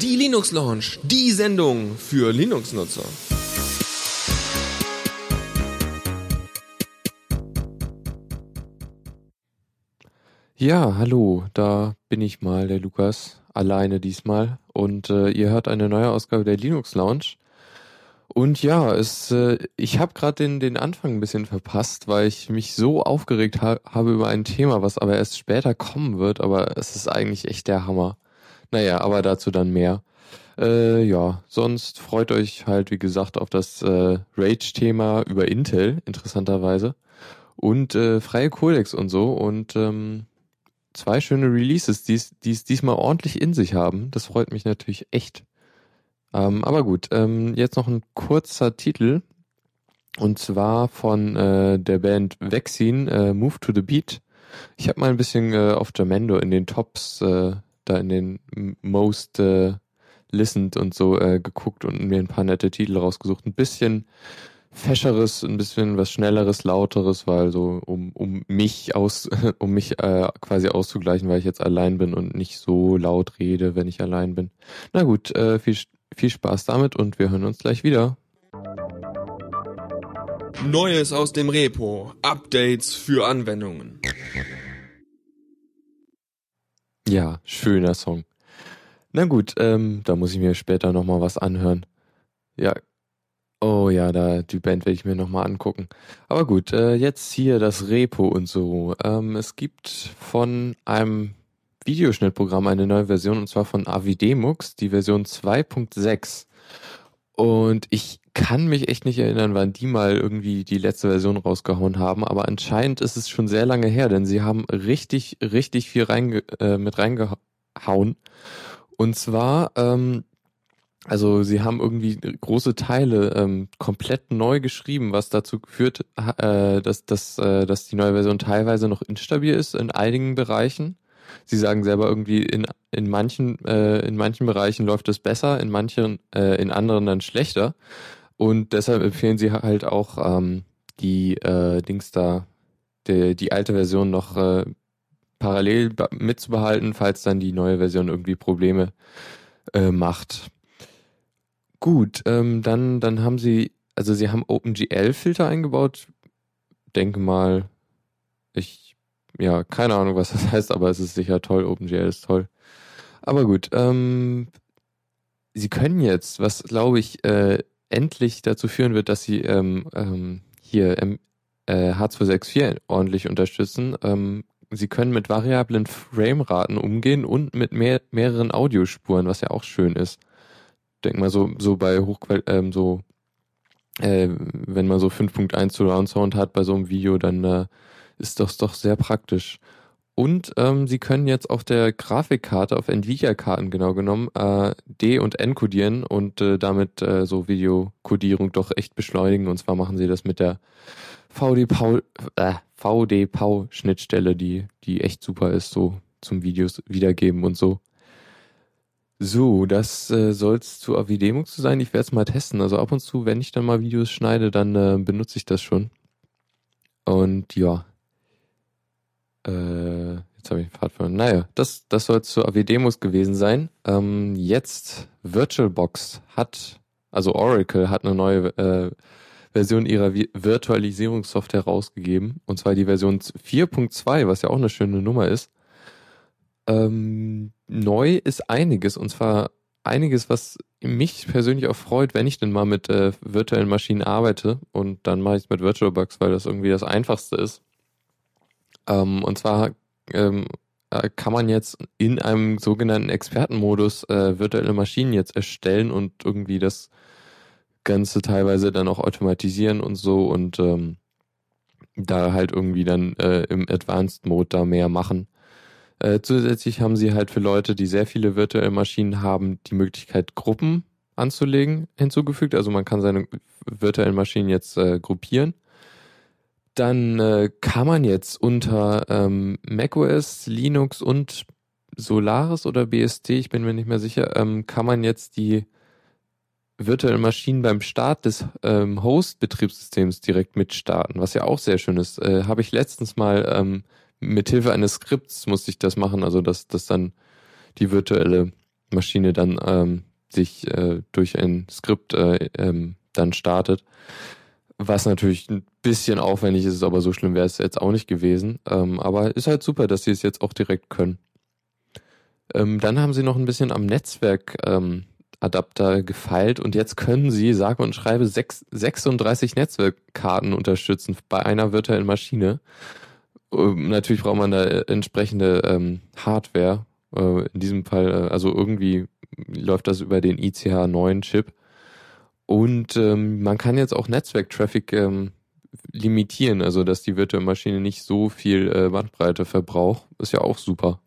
Die Linux Launch, die Sendung für Linux-Nutzer. Ja, hallo, da bin ich mal, der Lukas, alleine diesmal. Und äh, ihr hört eine neue Ausgabe der Linux Lounge. Und ja, es, äh, ich habe gerade den, den Anfang ein bisschen verpasst, weil ich mich so aufgeregt ha habe über ein Thema, was aber erst später kommen wird, aber es ist eigentlich echt der Hammer. Naja, aber dazu dann mehr. Äh, ja, sonst freut euch halt, wie gesagt, auf das äh, Rage-Thema über Intel, interessanterweise. Und äh, freie Codex und so. Und ähm, zwei schöne Releases, die es diesmal ordentlich in sich haben. Das freut mich natürlich echt. Ähm, aber gut, ähm, jetzt noch ein kurzer Titel. Und zwar von äh, der Band Vaccine, äh, Move to the Beat. Ich habe mal ein bisschen äh, auf Jamendo in den Tops, äh, da in den Most äh, Listened und so äh, geguckt und mir ein paar nette Titel rausgesucht. Ein bisschen fescheres, ein bisschen was schnelleres, lauteres, weil so um um mich aus um mich äh, quasi auszugleichen, weil ich jetzt allein bin und nicht so laut rede, wenn ich allein bin. Na gut, äh, viel viel Spaß damit und wir hören uns gleich wieder. Neues aus dem Repo, Updates für Anwendungen. Ja, schöner Song. Na gut, ähm, da muss ich mir später nochmal was anhören. Ja, Oh ja, da die Band werde ich mir nochmal angucken. Aber gut, äh, jetzt hier das Repo und so. Ähm, es gibt von einem Videoschnittprogramm eine neue Version und zwar von Avidemux, die Version 2.6. Und ich kann mich echt nicht erinnern, wann die mal irgendwie die letzte Version rausgehauen haben, aber anscheinend ist es schon sehr lange her, denn sie haben richtig, richtig viel reinge äh, mit reingehauen. Und zwar ähm, also sie haben irgendwie große Teile ähm, komplett neu geschrieben, was dazu führt, äh, dass, dass, äh, dass die neue Version teilweise noch instabil ist in einigen Bereichen. Sie sagen selber irgendwie in, in manchen äh, in manchen Bereichen läuft es besser, in manchen äh, in anderen dann schlechter. Und deshalb empfehlen sie halt auch ähm, die äh, Dings da die, die alte Version noch äh, parallel mitzubehalten, falls dann die neue Version irgendwie Probleme äh, macht. Gut, ähm, dann, dann haben sie, also sie haben OpenGL-Filter eingebaut. Denke mal, ich, ja, keine Ahnung, was das heißt, aber es ist sicher toll. OpenGL ist toll. Aber gut, ähm, sie können jetzt, was glaube ich, äh, endlich dazu führen wird, dass sie ähm, ähm, hier ähm, äh, H264 ordentlich unterstützen. Ähm, sie können mit variablen Frameraten umgehen und mit mehr, mehreren Audiospuren, was ja auch schön ist denke mal so, so bei Hochqual, ähm, so, äh, wenn man so 5.1 Surround Sound hat bei so einem Video, dann äh, ist das doch sehr praktisch. Und ähm, sie können jetzt auf der Grafikkarte, auf Nvidia-Karten genau genommen, äh, D und N codieren und äh, damit äh, so Videokodierung doch echt beschleunigen. Und zwar machen sie das mit der VD-Pau äh, VD-Pau-Schnittstelle, die, die echt super ist, so zum Videos wiedergeben und so. So, das äh, soll es zu Avidemux zu sein. Ich werde es mal testen. Also ab und zu, wenn ich dann mal Videos schneide, dann äh, benutze ich das schon. Und ja. Äh, jetzt habe ich den Pfad verloren. Naja, das, das soll zu Avidemux gewesen sein. Ähm, jetzt VirtualBox hat, also Oracle hat eine neue äh, Version ihrer Vi Virtualisierungssoftware rausgegeben. Und zwar die Version 4.2, was ja auch eine schöne Nummer ist. Ähm, neu ist einiges und zwar einiges, was mich persönlich auch freut, wenn ich denn mal mit äh, virtuellen Maschinen arbeite und dann mache ich es mit VirtualBox, weil das irgendwie das einfachste ist. Ähm, und zwar ähm, äh, kann man jetzt in einem sogenannten Expertenmodus äh, virtuelle Maschinen jetzt erstellen und irgendwie das Ganze teilweise dann auch automatisieren und so und ähm, da halt irgendwie dann äh, im Advanced Mode da mehr machen. Äh, zusätzlich haben sie halt für Leute, die sehr viele virtuelle Maschinen haben, die Möglichkeit, Gruppen anzulegen, hinzugefügt. Also man kann seine virtuellen Maschinen jetzt äh, gruppieren. Dann äh, kann man jetzt unter ähm, macOS, Linux und Solaris oder BSD, ich bin mir nicht mehr sicher, ähm, kann man jetzt die virtuellen Maschinen beim Start des ähm, Host-Betriebssystems direkt mitstarten, was ja auch sehr schön ist. Äh, Habe ich letztens mal ähm, mithilfe eines Skripts musste ich das machen, also dass, dass dann die virtuelle Maschine dann ähm, sich äh, durch ein Skript äh, ähm, dann startet. Was natürlich ein bisschen aufwendig ist, aber so schlimm wäre es jetzt auch nicht gewesen. Ähm, aber ist halt super, dass sie es jetzt auch direkt können. Ähm, dann haben sie noch ein bisschen am Netzwerk ähm, gefeilt und jetzt können sie, sage und schreibe, 6, 36 Netzwerkkarten unterstützen bei einer virtuellen Maschine. Ähm, natürlich braucht man da äh, entsprechende ähm, Hardware. Äh, in diesem Fall, äh, also irgendwie läuft das über den ICH 9 Chip. Und ähm, man kann jetzt auch Netzwerktraffic ähm, limitieren, also dass die virtuelle Maschine nicht so viel äh, Bandbreite verbraucht. Ist ja auch super.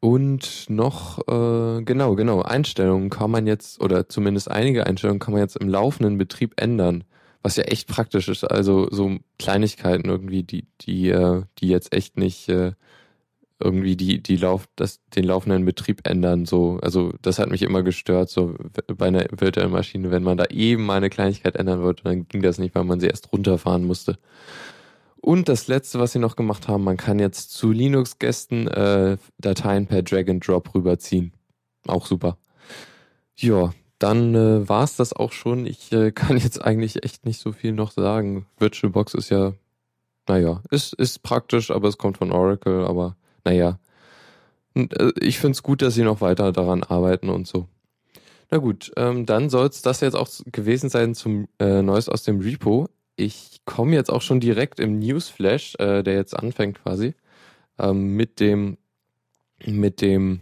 Und noch, äh, genau, genau, Einstellungen kann man jetzt, oder zumindest einige Einstellungen kann man jetzt im laufenden Betrieb ändern, was ja echt praktisch ist. Also so Kleinigkeiten irgendwie, die, die, äh, die jetzt echt nicht äh, irgendwie die, die Lauf, das, den laufenden Betrieb ändern. So, also das hat mich immer gestört, so bei einer virtuellen Maschine, wenn man da eben mal eine Kleinigkeit ändern wollte, dann ging das nicht, weil man sie erst runterfahren musste. Und das letzte, was sie noch gemacht haben, man kann jetzt zu Linux-Gästen äh, Dateien per Drag and Drop rüberziehen. Auch super. Ja, dann äh, war es das auch schon. Ich äh, kann jetzt eigentlich echt nicht so viel noch sagen. VirtualBox ist ja, naja, ist, ist praktisch, aber es kommt von Oracle, aber naja. Äh, ich finde es gut, dass sie noch weiter daran arbeiten und so. Na gut, ähm, dann soll es das jetzt auch gewesen sein zum äh, Neues aus dem Repo ich komme jetzt auch schon direkt im Newsflash, äh, der jetzt anfängt quasi, ähm, mit dem, mit dem,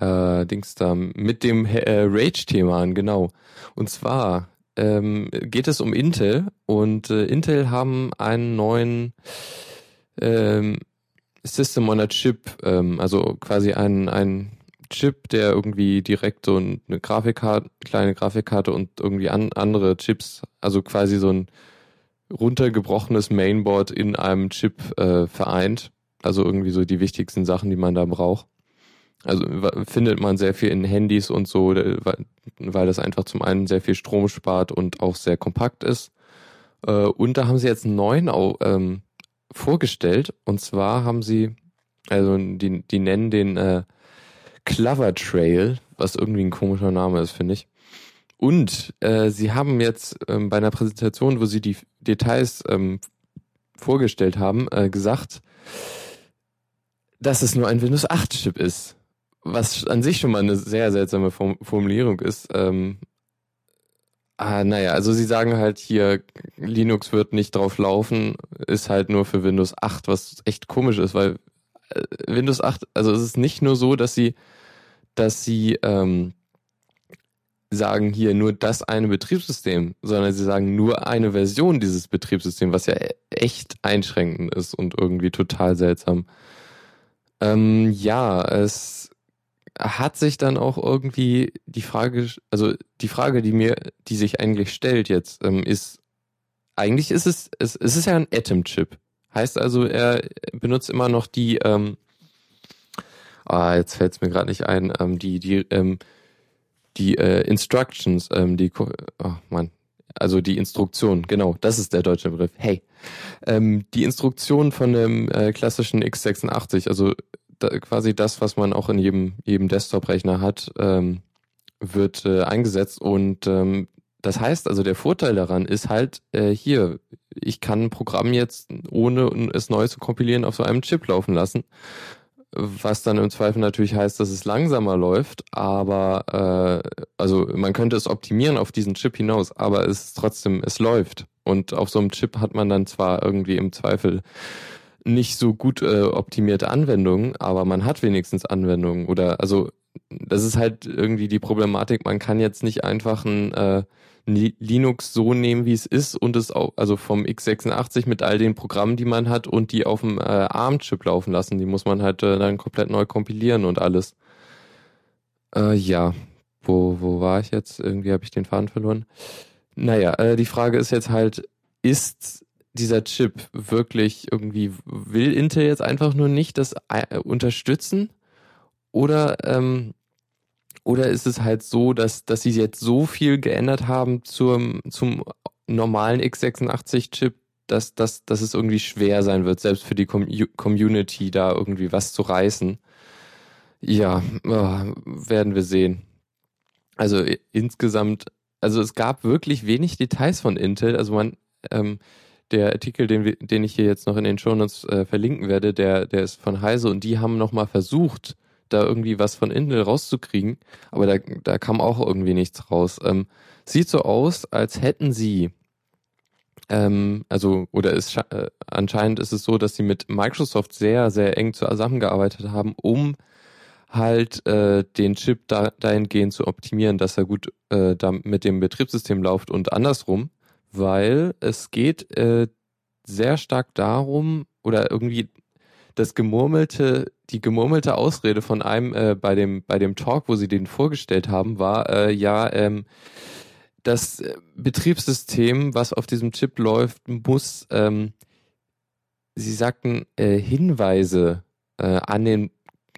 äh, Dings da, mit dem äh, Rage-Thema an, genau. Und zwar ähm, geht es um Intel und äh, Intel haben einen neuen ähm, System on a Chip, ähm, also quasi einen, einen Chip, der irgendwie direkt so eine Grafikkarte, kleine Grafikkarte und irgendwie an, andere Chips, also quasi so ein runtergebrochenes Mainboard in einem Chip äh, vereint. Also irgendwie so die wichtigsten Sachen, die man da braucht. Also findet man sehr viel in Handys und so, weil das einfach zum einen sehr viel Strom spart und auch sehr kompakt ist. Äh, und da haben sie jetzt einen neuen ähm, vorgestellt. Und zwar haben sie, also die, die nennen den äh, Clover Trail, was irgendwie ein komischer Name ist, finde ich. Und äh, sie haben jetzt ähm, bei einer Präsentation, wo sie die Details ähm, vorgestellt haben, äh, gesagt, dass es nur ein Windows 8 Chip ist. Was an sich schon mal eine sehr seltsame Form Formulierung ist. Ähm, ah, naja, also sie sagen halt hier, Linux wird nicht drauf laufen, ist halt nur für Windows 8, was echt komisch ist, weil äh, Windows 8, also es ist nicht nur so, dass sie, dass sie ähm, sagen hier nur das eine Betriebssystem, sondern sie sagen nur eine Version dieses Betriebssystems, was ja echt einschränkend ist und irgendwie total seltsam. Ähm, ja, es hat sich dann auch irgendwie die Frage, also die Frage, die mir, die sich eigentlich stellt jetzt, ähm, ist, eigentlich ist es, es, es ist ja ein Atom-Chip. Heißt also, er benutzt immer noch die, ähm, ah, jetzt fällt es mir gerade nicht ein, ähm, die, die, ähm, die äh, Instructions, ähm, die, oh Mann, also die Instruktion, genau, das ist der deutsche Begriff. Hey, ähm, die Instruktion von dem äh, klassischen x86, also da, quasi das, was man auch in jedem jedem Desktop-Rechner hat, ähm, wird äh, eingesetzt und ähm, das heißt also, der Vorteil daran ist halt äh, hier, ich kann ein Programm jetzt ohne es neu zu kompilieren auf so einem Chip laufen lassen was dann im Zweifel natürlich heißt, dass es langsamer läuft, aber äh, also man könnte es optimieren auf diesen Chip hinaus, aber es ist trotzdem, es läuft. Und auf so einem Chip hat man dann zwar irgendwie im Zweifel nicht so gut äh, optimierte Anwendungen, aber man hat wenigstens Anwendungen. Oder also das ist halt irgendwie die Problematik, man kann jetzt nicht einfach ein äh, Linux so nehmen, wie es ist und es auch, also vom x86 mit all den Programmen, die man hat und die auf dem äh, ARM-Chip laufen lassen. Die muss man halt äh, dann komplett neu kompilieren und alles. Äh, ja, wo, wo war ich jetzt? Irgendwie habe ich den Faden verloren. Naja, äh, die Frage ist jetzt halt, ist dieser Chip wirklich irgendwie, will Intel jetzt einfach nur nicht das äh, unterstützen? Oder ähm, oder ist es halt so, dass, dass sie jetzt so viel geändert haben zum, zum normalen x86-Chip, dass, dass, dass es irgendwie schwer sein wird, selbst für die Com Community da irgendwie was zu reißen. Ja, oh, werden wir sehen. Also insgesamt, also es gab wirklich wenig Details von Intel. Also man, ähm, der Artikel, den, wir, den ich hier jetzt noch in den Shownotes äh, verlinken werde, der, der ist von Heise und die haben nochmal versucht, da irgendwie was von Intel rauszukriegen, aber da, da kam auch irgendwie nichts raus. Ähm, sieht so aus, als hätten sie, ähm, also, oder ist, äh, anscheinend ist es so, dass sie mit Microsoft sehr, sehr eng zusammengearbeitet haben, um halt äh, den Chip da, dahingehend zu optimieren, dass er gut äh, da mit dem Betriebssystem läuft und andersrum, weil es geht äh, sehr stark darum, oder irgendwie das gemurmelte, die gemurmelte Ausrede von einem äh, bei dem bei dem Talk, wo sie den vorgestellt haben, war äh, ja ähm, das Betriebssystem, was auf diesem Chip läuft, muss, ähm, sie sagten äh, Hinweise äh, an den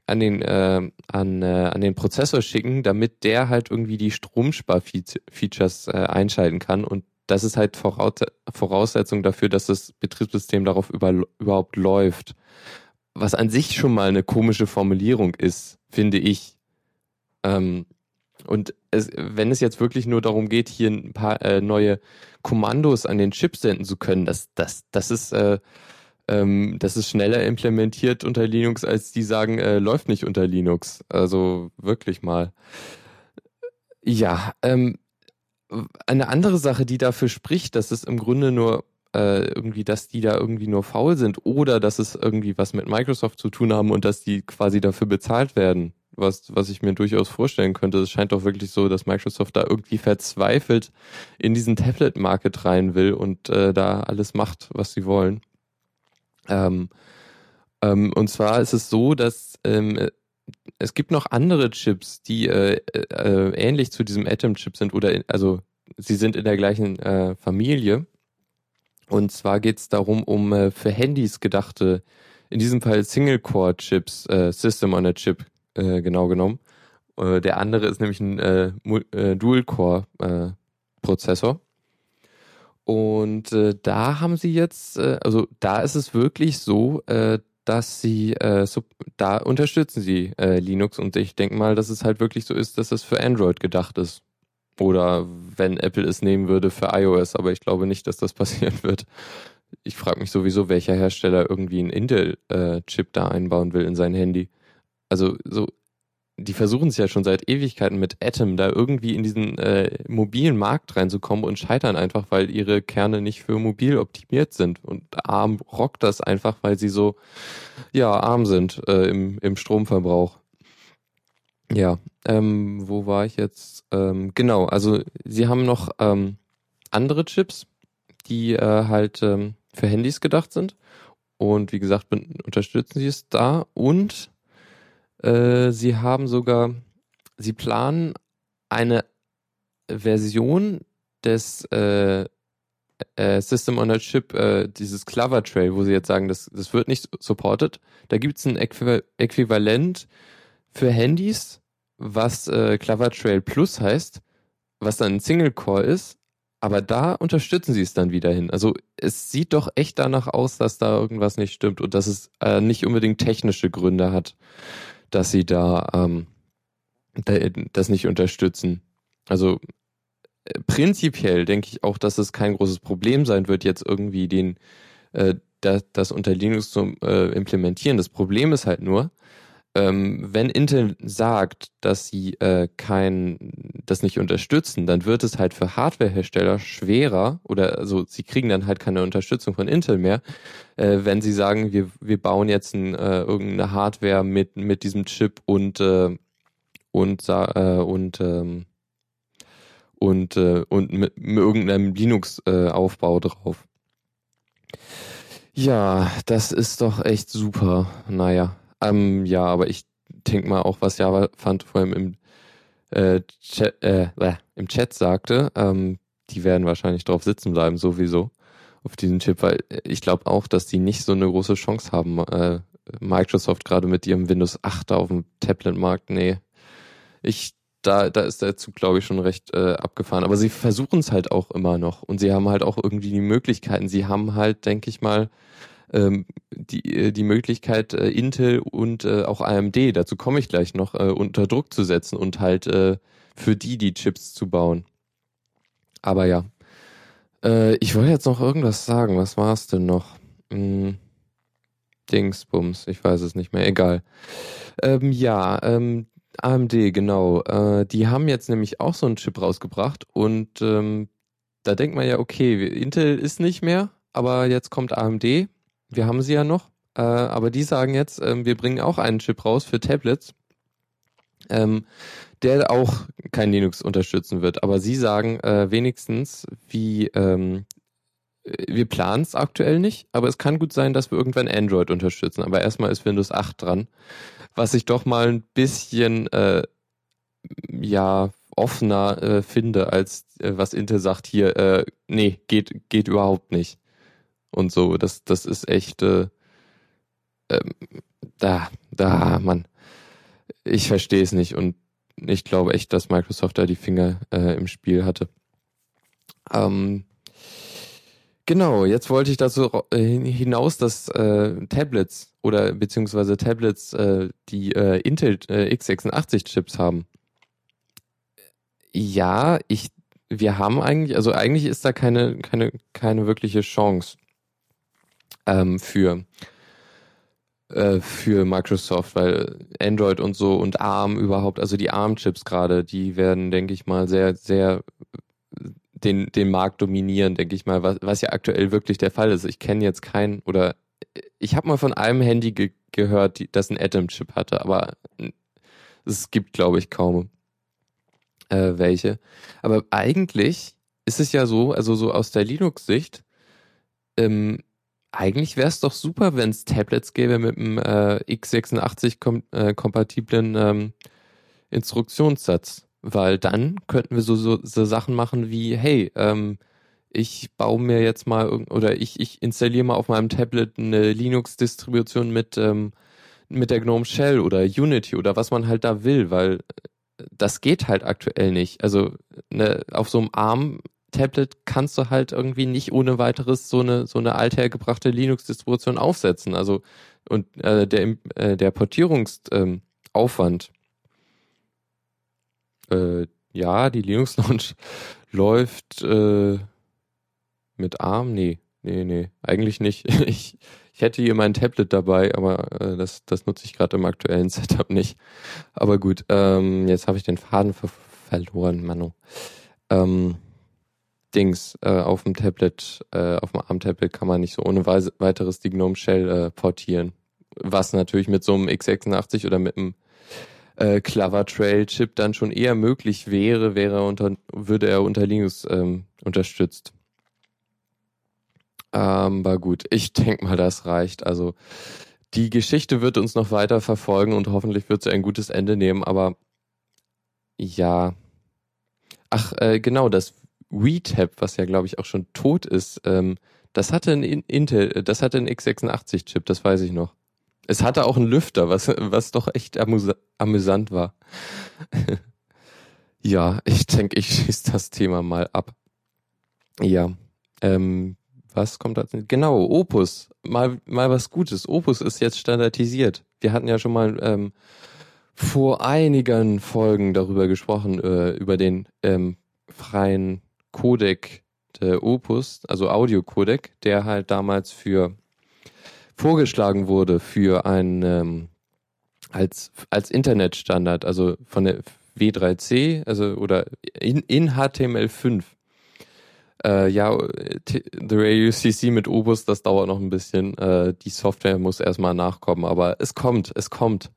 an den äh, an, äh, an den Prozessor schicken, damit der halt irgendwie die Stromsparfeatures äh, einschalten kann und das ist halt Voraussetzung dafür, dass das Betriebssystem darauf über, überhaupt läuft was an sich schon mal eine komische Formulierung ist, finde ich. Ähm, und es, wenn es jetzt wirklich nur darum geht, hier ein paar äh, neue Kommandos an den Chip senden zu können, das, das, das ist, äh, ähm, das ist schneller implementiert unter Linux, als die sagen, äh, läuft nicht unter Linux. Also wirklich mal. Ja, ähm, eine andere Sache, die dafür spricht, dass es im Grunde nur äh, irgendwie, dass die da irgendwie nur faul sind oder dass es irgendwie was mit Microsoft zu tun haben und dass die quasi dafür bezahlt werden. Was, was ich mir durchaus vorstellen könnte. Es scheint doch wirklich so, dass Microsoft da irgendwie verzweifelt in diesen Tablet-Market rein will und äh, da alles macht, was sie wollen. Ähm, ähm, und zwar ist es so, dass ähm, es gibt noch andere Chips, die äh, äh, ähnlich zu diesem Atom-Chip sind oder in, also sie sind in der gleichen äh, Familie und zwar geht es darum, um äh, für Handys gedachte, in diesem Fall Single-Core-Chips, äh, System on a Chip, äh, genau genommen. Äh, der andere ist nämlich ein äh, äh, Dual-Core-Prozessor. Und äh, da haben sie jetzt, äh, also da ist es wirklich so, äh, dass sie, äh, so, da unterstützen sie äh, Linux und ich denke mal, dass es halt wirklich so ist, dass es für Android gedacht ist. Oder wenn Apple es nehmen würde für iOS, aber ich glaube nicht, dass das passieren wird. Ich frage mich sowieso, welcher Hersteller irgendwie einen Intel-Chip äh, da einbauen will in sein Handy. Also so, die versuchen es ja schon seit Ewigkeiten mit Atom da irgendwie in diesen äh, mobilen Markt reinzukommen und scheitern einfach, weil ihre Kerne nicht für mobil optimiert sind. Und ARM rockt das einfach, weil sie so ja arm sind äh, im, im Stromverbrauch. Ja, ähm, wo war ich jetzt? Ähm, genau, also sie haben noch ähm, andere Chips, die äh, halt ähm, für Handys gedacht sind. Und wie gesagt, unterstützen sie es da. Und äh, sie haben sogar, sie planen eine Version des äh, äh, System on a Chip, äh, dieses Clover Trail, wo sie jetzt sagen, das, das wird nicht supported. Da gibt es ein Äqu Äquivalent für Handys, was äh, Clover Trail Plus heißt, was dann ein Single Core ist, aber da unterstützen sie es dann wieder hin. Also es sieht doch echt danach aus, dass da irgendwas nicht stimmt und dass es äh, nicht unbedingt technische Gründe hat, dass sie da ähm, das nicht unterstützen. Also äh, prinzipiell denke ich auch, dass es kein großes Problem sein wird, jetzt irgendwie den äh, das, unter Linux zu äh, implementieren. Das Problem ist halt nur, ähm, wenn Intel sagt, dass sie äh, kein, das nicht unterstützen, dann wird es halt für Hardwarehersteller schwerer oder also sie kriegen dann halt keine Unterstützung von Intel mehr, äh, wenn sie sagen, wir, wir bauen jetzt ein, äh, irgendeine Hardware mit, mit diesem Chip und äh, und äh, und ähm, und äh, und mit, mit irgendeinem Linux-Aufbau äh, drauf. Ja, das ist doch echt super. Naja, ähm, ja, aber ich denke mal auch, was Java fand, vor allem im, äh, Chat, äh, im Chat sagte, ähm, die werden wahrscheinlich drauf sitzen bleiben, sowieso, auf diesem Chip, weil ich glaube auch, dass die nicht so eine große Chance haben. Äh, Microsoft gerade mit ihrem Windows 8 auf dem Tablet-Markt, nee. Ich da, da ist der Zug, glaube ich, schon recht äh, abgefahren. Aber sie versuchen es halt auch immer noch. Und sie haben halt auch irgendwie die Möglichkeiten. Sie haben halt, denke ich mal, ähm, die, äh, die Möglichkeit, äh, Intel und äh, auch AMD, dazu komme ich gleich noch, äh, unter Druck zu setzen und halt äh, für die die Chips zu bauen. Aber ja. Äh, ich wollte jetzt noch irgendwas sagen. Was war es denn noch? Hm. Dingsbums, ich weiß es nicht mehr, egal. Ähm, ja, ähm, AMD, genau. Äh, die haben jetzt nämlich auch so einen Chip rausgebracht und ähm, da denkt man ja, okay, Intel ist nicht mehr, aber jetzt kommt AMD. Wir haben sie ja noch. Äh, aber die sagen jetzt, äh, wir bringen auch einen Chip raus für Tablets, ähm, der auch kein Linux unterstützen wird. Aber sie sagen äh, wenigstens, wie ähm, wir planen es aktuell nicht, aber es kann gut sein, dass wir irgendwann Android unterstützen. Aber erstmal ist Windows 8 dran was ich doch mal ein bisschen äh, ja offener äh, finde, als äh, was Intel sagt hier, nee, geht, geht überhaupt nicht. Und so, das, das ist echt äh, äh, da, da, Mann. Ich verstehe es nicht und ich glaube echt, dass Microsoft da die Finger äh, im Spiel hatte. Ähm, Genau, jetzt wollte ich dazu äh, hinaus, dass äh, Tablets oder beziehungsweise Tablets, äh, die äh, Intel äh, x86 Chips haben. Ja, ich, wir haben eigentlich, also eigentlich ist da keine, keine, keine wirkliche Chance ähm, für äh, für Microsoft, weil Android und so und ARM überhaupt, also die ARM-Chips gerade, die werden, denke ich mal, sehr, sehr den, den Markt dominieren, denke ich mal, was, was ja aktuell wirklich der Fall ist. Ich kenne jetzt keinen oder ich habe mal von einem Handy ge gehört, die, das einen Atom-Chip hatte, aber es gibt, glaube ich, kaum äh, welche. Aber eigentlich ist es ja so, also so aus der Linux-Sicht, ähm, eigentlich wäre es doch super, wenn es Tablets gäbe mit einem äh, x86-kompatiblen äh, ähm, Instruktionssatz weil dann könnten wir so, so, so Sachen machen wie, hey, ähm, ich baue mir jetzt mal oder ich, ich installiere mal auf meinem Tablet eine Linux-Distribution mit, ähm, mit der GNOME Shell oder Unity oder was man halt da will, weil äh, das geht halt aktuell nicht. Also ne, auf so einem ARM-Tablet kannst du halt irgendwie nicht ohne weiteres so eine so eine althergebrachte Linux-Distribution aufsetzen. Also und äh, der äh, der Portierungsaufwand ähm, äh, ja, die Linux Launch läuft äh, mit ARM? Nee, nee, nee, eigentlich nicht. Ich, ich hätte hier mein Tablet dabei, aber äh, das, das nutze ich gerade im aktuellen Setup nicht. Aber gut, ähm, jetzt habe ich den Faden ver verloren, Manu. Ähm, Dings, äh, auf dem Tablet, äh, auf dem ARM-Tablet kann man nicht so ohne weiteres die GNOME Shell äh, portieren. Was natürlich mit so einem x86 oder mit einem äh, Clover Trail Chip dann schon eher möglich wäre, wäre unter, würde er unter Linux ähm, unterstützt. Ähm, aber gut, ich denke mal, das reicht. Also die Geschichte wird uns noch weiter verfolgen und hoffentlich wird sie ein gutes Ende nehmen, aber ja. Ach, äh, genau, das WeTab, was ja glaube ich auch schon tot ist, ähm, das hatte ein Intel, das hatte ein x86-Chip, das weiß ich noch. Es hatte auch einen Lüfter, was, was doch echt amüs amüsant war. ja, ich denke, ich schieße das Thema mal ab. Ja, ähm, was kommt da? Genau, Opus. Mal, mal was Gutes. Opus ist jetzt standardisiert. Wir hatten ja schon mal ähm, vor einigen Folgen darüber gesprochen, äh, über den ähm, freien Codec der Opus, also Audio-Codec, der halt damals für vorgeschlagen wurde für ein ähm, als als Internetstandard, also von der W3C, also oder in, in HTML5. Äh, ja, The UCC mit Obus, das dauert noch ein bisschen. Äh, die Software muss erstmal nachkommen, aber es kommt, es kommt.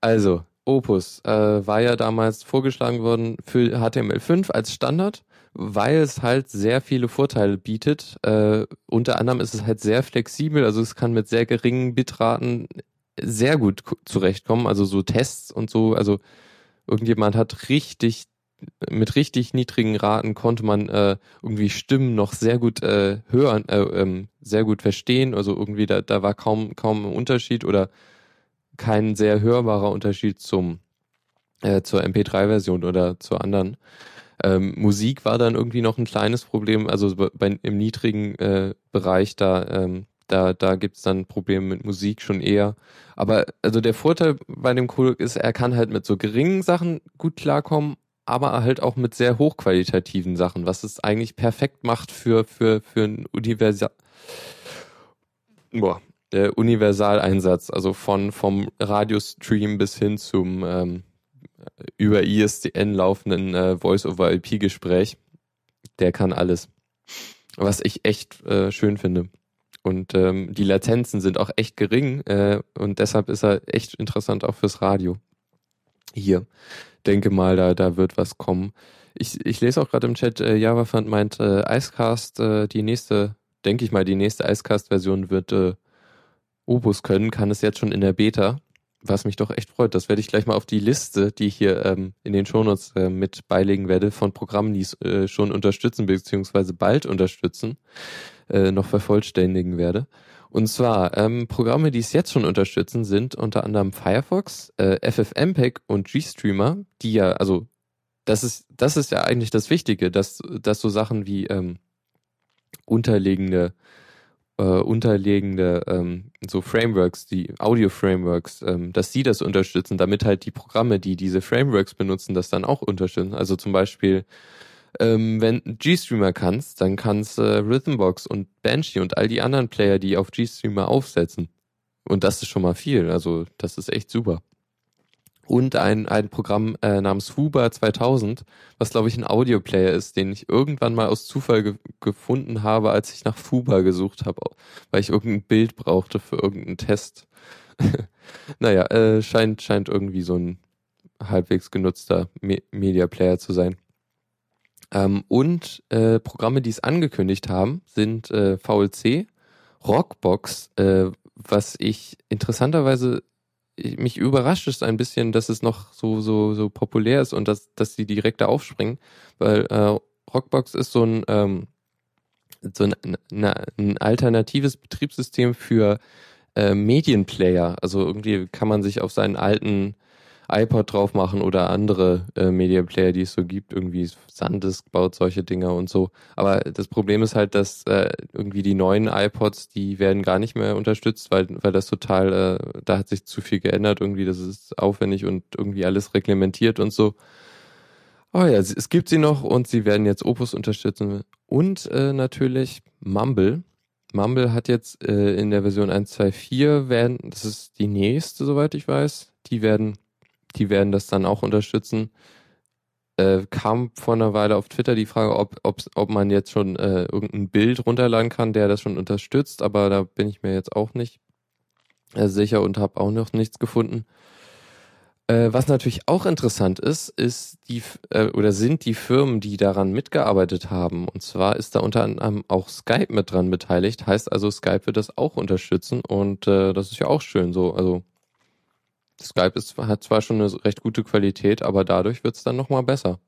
Also, Opus äh, war ja damals vorgeschlagen worden für HTML5 als Standard weil es halt sehr viele Vorteile bietet. Äh, unter anderem ist es halt sehr flexibel, also es kann mit sehr geringen Bitraten sehr gut zurechtkommen. Also so Tests und so, also irgendjemand hat richtig mit richtig niedrigen Raten konnte man äh, irgendwie Stimmen noch sehr gut äh, hören, äh, ähm, sehr gut verstehen. Also irgendwie da, da war kaum kaum ein Unterschied oder kein sehr hörbarer Unterschied zum äh, zur MP3-Version oder zur anderen. Ähm, Musik war dann irgendwie noch ein kleines Problem, also bei, im niedrigen äh, Bereich da, ähm, da, da gibt's dann Probleme mit Musik schon eher. Aber also der Vorteil bei dem Codec ist, er kann halt mit so geringen Sachen gut klarkommen, aber halt auch mit sehr hochqualitativen Sachen, was es eigentlich perfekt macht für, für, für ein Universal, boah, der Universaleinsatz, also von, vom Radiostream bis hin zum, ähm, über ISDN laufenden äh, Voice-over-IP-Gespräch. Der kann alles. Was ich echt äh, schön finde. Und ähm, die Latenzen sind auch echt gering äh, und deshalb ist er echt interessant auch fürs Radio. Hier. Denke mal, da, da wird was kommen. Ich, ich lese auch gerade im Chat, äh, JavaFund meint, äh, Icecast, äh, die nächste, denke ich mal, die nächste Icecast-Version wird äh, Opus können, kann es jetzt schon in der Beta was mich doch echt freut. Das werde ich gleich mal auf die Liste, die ich hier ähm, in den Shownotes äh, mit beilegen werde, von Programmen, die es äh, schon unterstützen, beziehungsweise bald unterstützen, äh, noch vervollständigen werde. Und zwar, ähm, Programme, die es jetzt schon unterstützen, sind unter anderem Firefox, äh, FFmpeg und GStreamer, die ja, also das ist, das ist ja eigentlich das Wichtige, dass, dass so Sachen wie ähm, unterliegende äh, unterliegende ähm, so Frameworks, die Audio-Frameworks, ähm, dass sie das unterstützen, damit halt die Programme, die diese Frameworks benutzen, das dann auch unterstützen. Also zum Beispiel, ähm, wenn GStreamer kannst, dann kannst äh, Rhythmbox und Banshee und all die anderen Player, die auf GStreamer aufsetzen. Und das ist schon mal viel. Also das ist echt super und ein, ein Programm äh, namens Fuba 2000, was glaube ich ein Audioplayer ist, den ich irgendwann mal aus Zufall ge gefunden habe, als ich nach Fuba gesucht habe, weil ich irgendein Bild brauchte für irgendeinen Test. naja, äh, scheint, scheint irgendwie so ein halbwegs genutzter Me Media Player zu sein. Ähm, und äh, Programme, die es angekündigt haben, sind äh, VLC, Rockbox, äh, was ich interessanterweise mich überrascht es ein bisschen, dass es noch so so so populär ist und dass dass sie direkt da aufspringen, weil äh, Rockbox ist so ein ähm, so ein, na, ein alternatives Betriebssystem für äh, Medienplayer. Also irgendwie kann man sich auf seinen alten iPod drauf machen oder andere äh, Media Player, die es so gibt. Irgendwie Sandisk baut solche Dinger und so. Aber das Problem ist halt, dass äh, irgendwie die neuen iPods, die werden gar nicht mehr unterstützt, weil, weil das total, äh, da hat sich zu viel geändert irgendwie. Das ist aufwendig und irgendwie alles reglementiert und so. Oh ja, es gibt sie noch und sie werden jetzt Opus unterstützen. Und äh, natürlich Mumble. Mumble hat jetzt äh, in der Version 1.2.4 werden, das ist die nächste, soweit ich weiß, die werden die werden das dann auch unterstützen. Äh, kam vor einer Weile auf Twitter die Frage, ob, ob, man jetzt schon äh, irgendein Bild runterladen kann, der das schon unterstützt, aber da bin ich mir jetzt auch nicht äh, sicher und habe auch noch nichts gefunden. Äh, was natürlich auch interessant ist, ist die äh, oder sind die Firmen, die daran mitgearbeitet haben. Und zwar ist da unter anderem auch Skype mit dran beteiligt. Heißt also, Skype wird das auch unterstützen und äh, das ist ja auch schön so. Also Skype ist, hat zwar schon eine recht gute Qualität, aber dadurch wird es dann nochmal besser.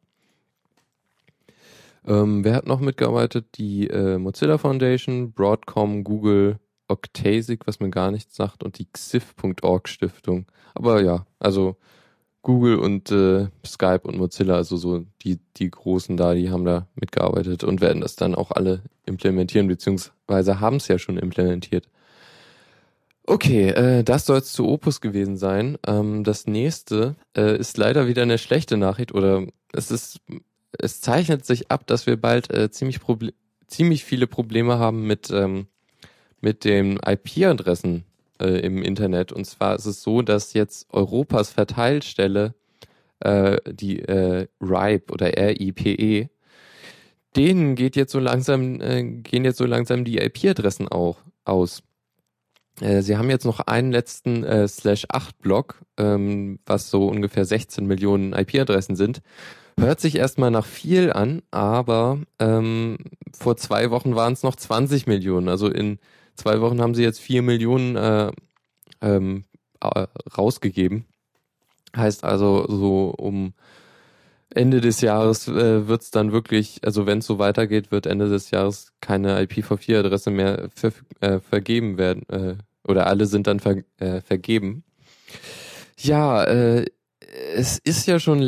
Ähm, wer hat noch mitgearbeitet? Die äh, Mozilla Foundation, Broadcom, Google, Octasic, was mir gar nichts sagt, und die xif.org Stiftung. Aber ja, also Google und äh, Skype und Mozilla, also so die, die Großen da, die haben da mitgearbeitet und werden das dann auch alle implementieren, beziehungsweise haben es ja schon implementiert. Okay, äh, das soll es zu Opus gewesen sein. Ähm, das nächste äh, ist leider wieder eine schlechte Nachricht oder es ist, es zeichnet sich ab, dass wir bald äh, ziemlich Proble ziemlich viele Probleme haben mit ähm, mit den IP-Adressen äh, im Internet. Und zwar ist es so, dass jetzt Europas Verteilstelle äh, die äh, RIPE oder RIPE denen geht jetzt so langsam äh, gehen jetzt so langsam die IP-Adressen auch aus. Äh, sie haben jetzt noch einen letzten äh, Slash 8 Block, ähm, was so ungefähr 16 Millionen IP-Adressen sind. Hört sich erstmal nach viel an, aber ähm, vor zwei Wochen waren es noch 20 Millionen. Also in zwei Wochen haben sie jetzt 4 Millionen äh, ähm, rausgegeben. Heißt also, so um Ende des Jahres äh, wird es dann wirklich, also wenn es so weitergeht, wird Ende des Jahres keine IPv4-Adresse mehr ver äh, vergeben werden. Äh, oder alle sind dann ver äh, vergeben. Ja, äh, es ist ja schon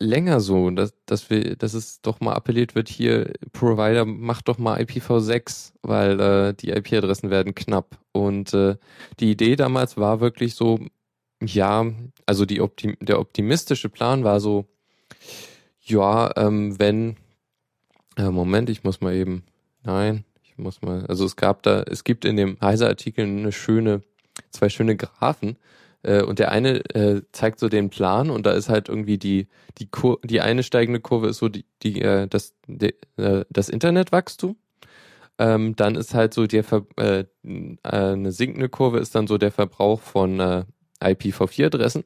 länger so, dass, dass wir, dass es doch mal appelliert wird, hier, Provider, macht doch mal IPv6, weil äh, die IP-Adressen werden knapp. Und äh, die Idee damals war wirklich so, ja, also die Optim der optimistische Plan war so, ja, ähm, wenn, äh, Moment, ich muss mal eben, nein, ich muss mal, also es gab da, es gibt in dem Heise-Artikel eine schöne, zwei schöne Graphen, äh, und der eine äh, zeigt so den Plan und da ist halt irgendwie die die Kur die eine steigende Kurve ist so die die äh, das die, äh, das Internetwachstum. Ähm, dann ist halt so der Ver äh, äh, eine sinkende Kurve ist dann so der Verbrauch von äh, IPv4-Adressen.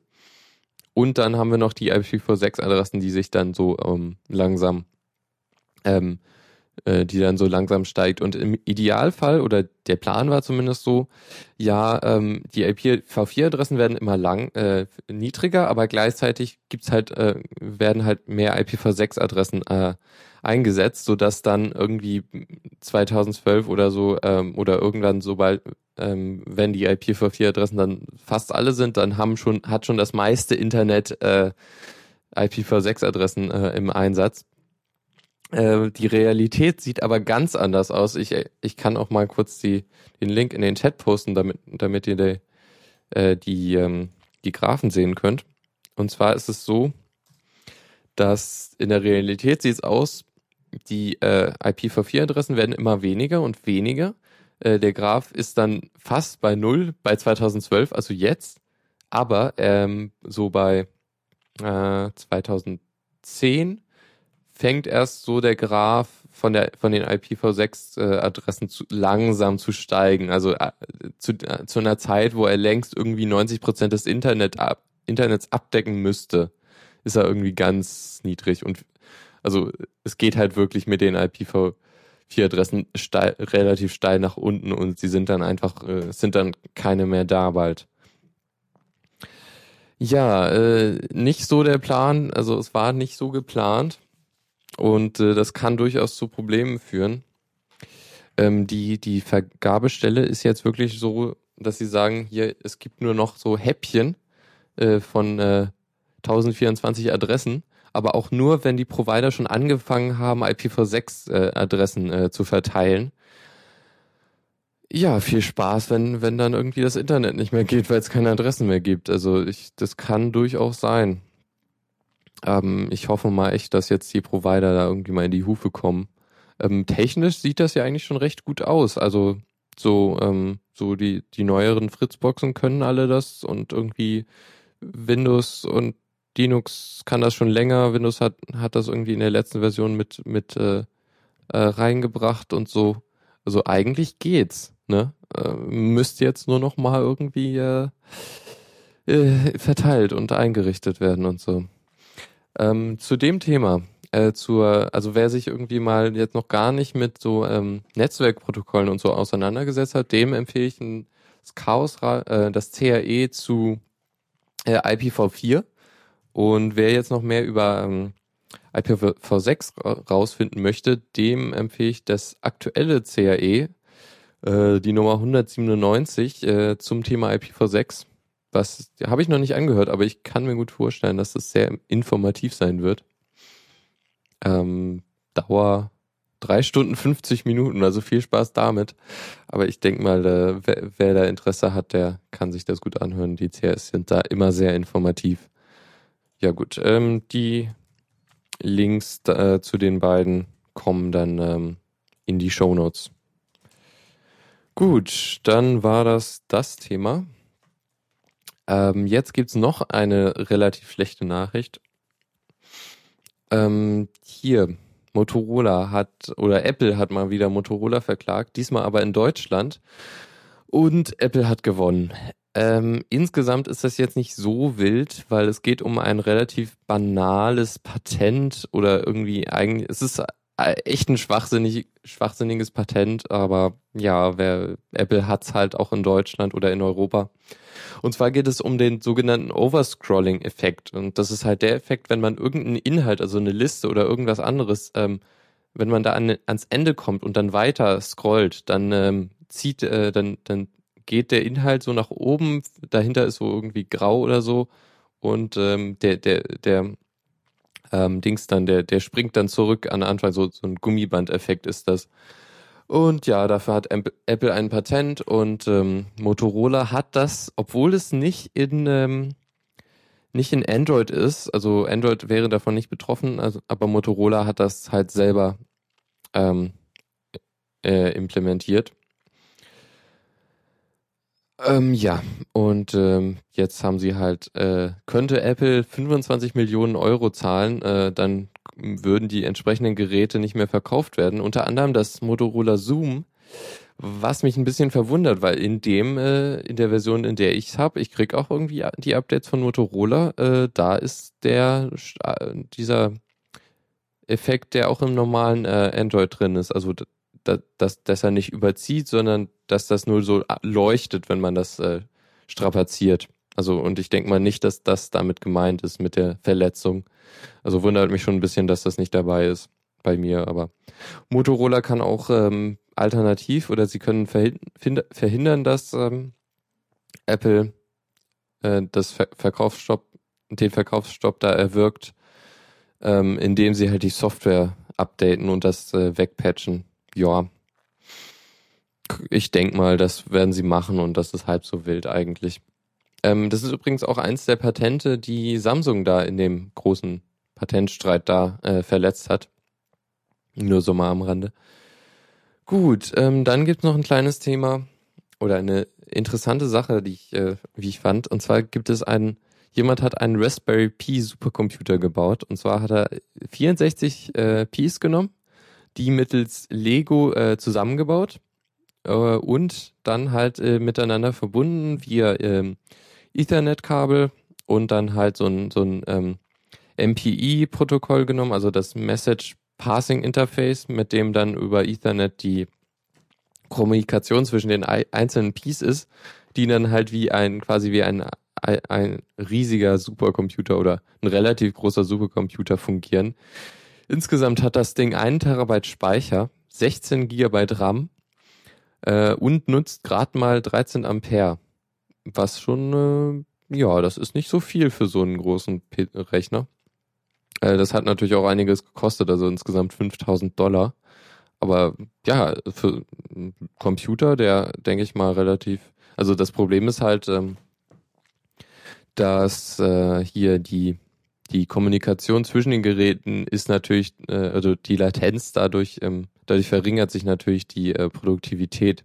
Und dann haben wir noch die IPv6-Adressen, die sich dann so ähm, langsam ähm, äh, die dann so langsam steigt. Und im Idealfall, oder der Plan war zumindest so, ja, ähm, die IPv4-Adressen werden immer lang äh, niedriger, aber gleichzeitig gibt's halt, äh, werden halt mehr IPv6-Adressen äh, eingesetzt, sodass dann irgendwie 2012 oder so ähm, oder irgendwann sobald ähm, wenn die IPv4-Adressen dann fast alle sind, dann haben schon hat schon das meiste Internet äh, IPv6-Adressen äh, im Einsatz. Äh, die Realität sieht aber ganz anders aus. Ich, ich kann auch mal kurz die, den Link in den Chat posten, damit, damit ihr die, äh, die, ähm, die Graphen sehen könnt. Und zwar ist es so, dass in der Realität sieht es aus, die äh, IPv4-Adressen werden immer weniger und weniger. Äh, der Graph ist dann fast bei null bei 2012, also jetzt. Aber ähm, so bei äh, 2010 fängt erst so der Graph von der von den IPv6-Adressen zu, langsam zu steigen. Also äh, zu, äh, zu einer Zeit, wo er längst irgendwie 90 Prozent des Internet ab, Internets abdecken müsste, ist er irgendwie ganz niedrig. Und also es geht halt wirklich mit den IPv4-Adressen steil, relativ steil nach unten und sie sind dann einfach, äh, sind dann keine mehr da bald. Ja, äh, nicht so der Plan, also es war nicht so geplant. Und äh, das kann durchaus zu Problemen führen. Ähm, die, die Vergabestelle ist jetzt wirklich so, dass sie sagen, hier, es gibt nur noch so Häppchen äh, von äh, 1024 Adressen, aber auch nur, wenn die Provider schon angefangen haben, IPv6-Adressen äh, äh, zu verteilen. Ja, viel Spaß, wenn, wenn dann irgendwie das Internet nicht mehr geht, weil es keine Adressen mehr gibt. Also ich, das kann durchaus sein. Ähm, ich hoffe mal echt, dass jetzt die Provider da irgendwie mal in die Hufe kommen. Ähm, technisch sieht das ja eigentlich schon recht gut aus. Also so, ähm, so die, die neueren Fritzboxen können alle das und irgendwie Windows und Linux kann das schon länger. Windows hat, hat das irgendwie in der letzten Version mit, mit äh, äh, reingebracht und so. Also eigentlich geht's, ne? Äh, müsste jetzt nur noch mal irgendwie äh, äh, verteilt und eingerichtet werden und so. Ähm, zu dem Thema, äh, zur, also wer sich irgendwie mal jetzt noch gar nicht mit so ähm, Netzwerkprotokollen und so auseinandergesetzt hat, dem empfehle ich ein, das Chaos, äh, das CAE zu äh, IPv4. Und wer jetzt noch mehr über ähm, IPv6 rausfinden möchte, dem empfehle ich das aktuelle CAE, äh, die Nummer 197 äh, zum Thema IPv6 was habe ich noch nicht angehört, aber ich kann mir gut vorstellen, dass das sehr informativ sein wird. Ähm, Dauer drei Stunden 50 Minuten, also viel Spaß damit. Aber ich denke mal, äh, wer, wer, da Interesse hat, der kann sich das gut anhören. Die CS sind da immer sehr informativ. Ja gut, ähm, die Links äh, zu den beiden kommen dann ähm, in die Show Notes. Gut, dann war das das Thema. Ähm, jetzt gibt's noch eine relativ schlechte Nachricht. Ähm, hier, Motorola hat oder Apple hat mal wieder Motorola verklagt, diesmal aber in Deutschland. Und Apple hat gewonnen. Ähm, insgesamt ist das jetzt nicht so wild, weil es geht um ein relativ banales Patent oder irgendwie eigentlich, es ist echt ein schwachsinnig, schwachsinniges Patent, aber ja, wer, Apple hat's halt auch in Deutschland oder in Europa. Und zwar geht es um den sogenannten Overscrolling-Effekt. Und das ist halt der Effekt, wenn man irgendeinen Inhalt, also eine Liste oder irgendwas anderes, ähm, wenn man da an, ans Ende kommt und dann weiter scrollt, dann ähm, zieht, äh, dann, dann geht der Inhalt so nach oben, dahinter ist so irgendwie grau oder so und ähm, der, der, der ähm, Dings dann, der, der springt dann zurück an Anfang, so, so ein Gummibandeffekt ist das. Und ja, dafür hat Apple ein Patent und ähm, Motorola hat das, obwohl es nicht in ähm, nicht in Android ist, also Android wäre davon nicht betroffen, also, aber Motorola hat das halt selber ähm, äh, implementiert. Ähm, ja, und ähm, jetzt haben sie halt, äh, könnte Apple 25 Millionen Euro zahlen, äh, dann würden die entsprechenden Geräte nicht mehr verkauft werden. Unter anderem das Motorola Zoom, was mich ein bisschen verwundert, weil in dem, äh, in der Version, in der ich es habe, ich krieg auch irgendwie die Updates von Motorola, äh, da ist der äh, dieser Effekt, der auch im normalen äh, Android drin ist. Also dass, dass, er nicht überzieht, sondern dass das nur so leuchtet, wenn man das äh, strapaziert. Also, und ich denke mal nicht, dass das damit gemeint ist mit der Verletzung. Also wundert mich schon ein bisschen, dass das nicht dabei ist bei mir, aber Motorola kann auch ähm, alternativ oder sie können verhindern, dass ähm, Apple äh, das Ver Verkaufsstopp, den Verkaufsstopp da erwirkt, ähm, indem sie halt die Software updaten und das äh, wegpatchen. Ja. Ich denke mal, das werden sie machen und das ist halb so wild eigentlich. Ähm, das ist übrigens auch eins der Patente, die Samsung da in dem großen Patentstreit da äh, verletzt hat. Nur so mal am Rande. Gut, ähm, dann gibt's noch ein kleines Thema oder eine interessante Sache, die ich, äh, wie ich fand. Und zwar gibt es einen, jemand hat einen Raspberry Pi Supercomputer gebaut. Und zwar hat er 64 äh, Pis genommen, die mittels Lego äh, zusammengebaut äh, und dann halt äh, miteinander verbunden via äh, Ethernet-Kabel und dann halt so ein, so ein ähm, MPI-Protokoll genommen, also das Message Passing Interface, mit dem dann über Ethernet die Kommunikation zwischen den einzelnen Pieces ist, die dann halt wie ein, quasi wie ein, ein riesiger Supercomputer oder ein relativ großer Supercomputer fungieren. Insgesamt hat das Ding einen Terabyte Speicher, 16 Gigabyte RAM äh, und nutzt gerade mal 13 Ampere was schon, äh, ja, das ist nicht so viel für so einen großen P Rechner. Äh, das hat natürlich auch einiges gekostet, also insgesamt 5000 Dollar. Aber ja, für einen Computer, der, denke ich mal, relativ, also das Problem ist halt, ähm, dass äh, hier die die Kommunikation zwischen den Geräten ist natürlich, äh, also die Latenz dadurch, ähm, dadurch verringert sich natürlich die äh, Produktivität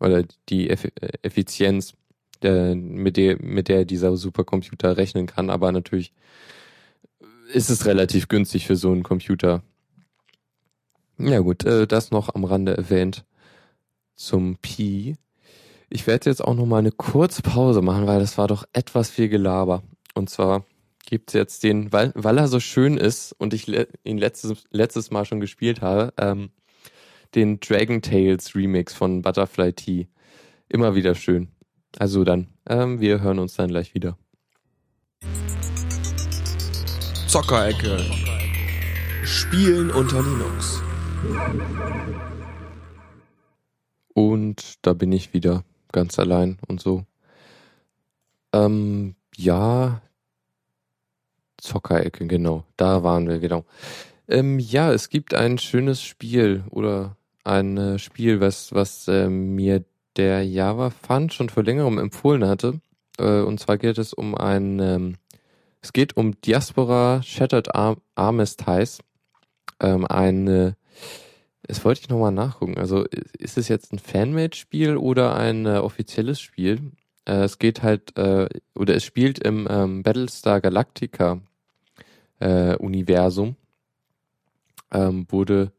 oder die Eff Effizienz der, mit, der, mit der dieser Supercomputer rechnen kann. Aber natürlich ist es relativ günstig für so einen Computer. Ja gut, äh, das noch am Rande erwähnt zum Pi. Ich werde jetzt auch noch mal eine kurze Pause machen, weil das war doch etwas viel Gelaber. Und zwar gibt's jetzt den, weil, weil er so schön ist und ich ihn letztes, letztes Mal schon gespielt habe, ähm, den Dragon Tales Remix von Butterfly Tea. Immer wieder schön. Also dann, ähm, wir hören uns dann gleich wieder. Zockerecke. Spielen unter Linux. Und da bin ich wieder ganz allein und so. Ähm, ja, Zockerecke, genau. Da waren wir, genau. Ähm, ja, es gibt ein schönes Spiel oder ein äh, Spiel, was, was äh, mir der Java Fund schon vor längerem empfohlen hatte. Äh, und zwar geht es um ein, ähm, es geht um Diaspora Shattered Ar Armistice. Ähm, eine, das wollte ich nochmal nachgucken. Also ist es jetzt ein Fanmade-Spiel oder ein äh, offizielles Spiel? Äh, es geht halt, äh, oder es spielt im ähm, Battlestar Galactica äh, Universum. Ähm, wurde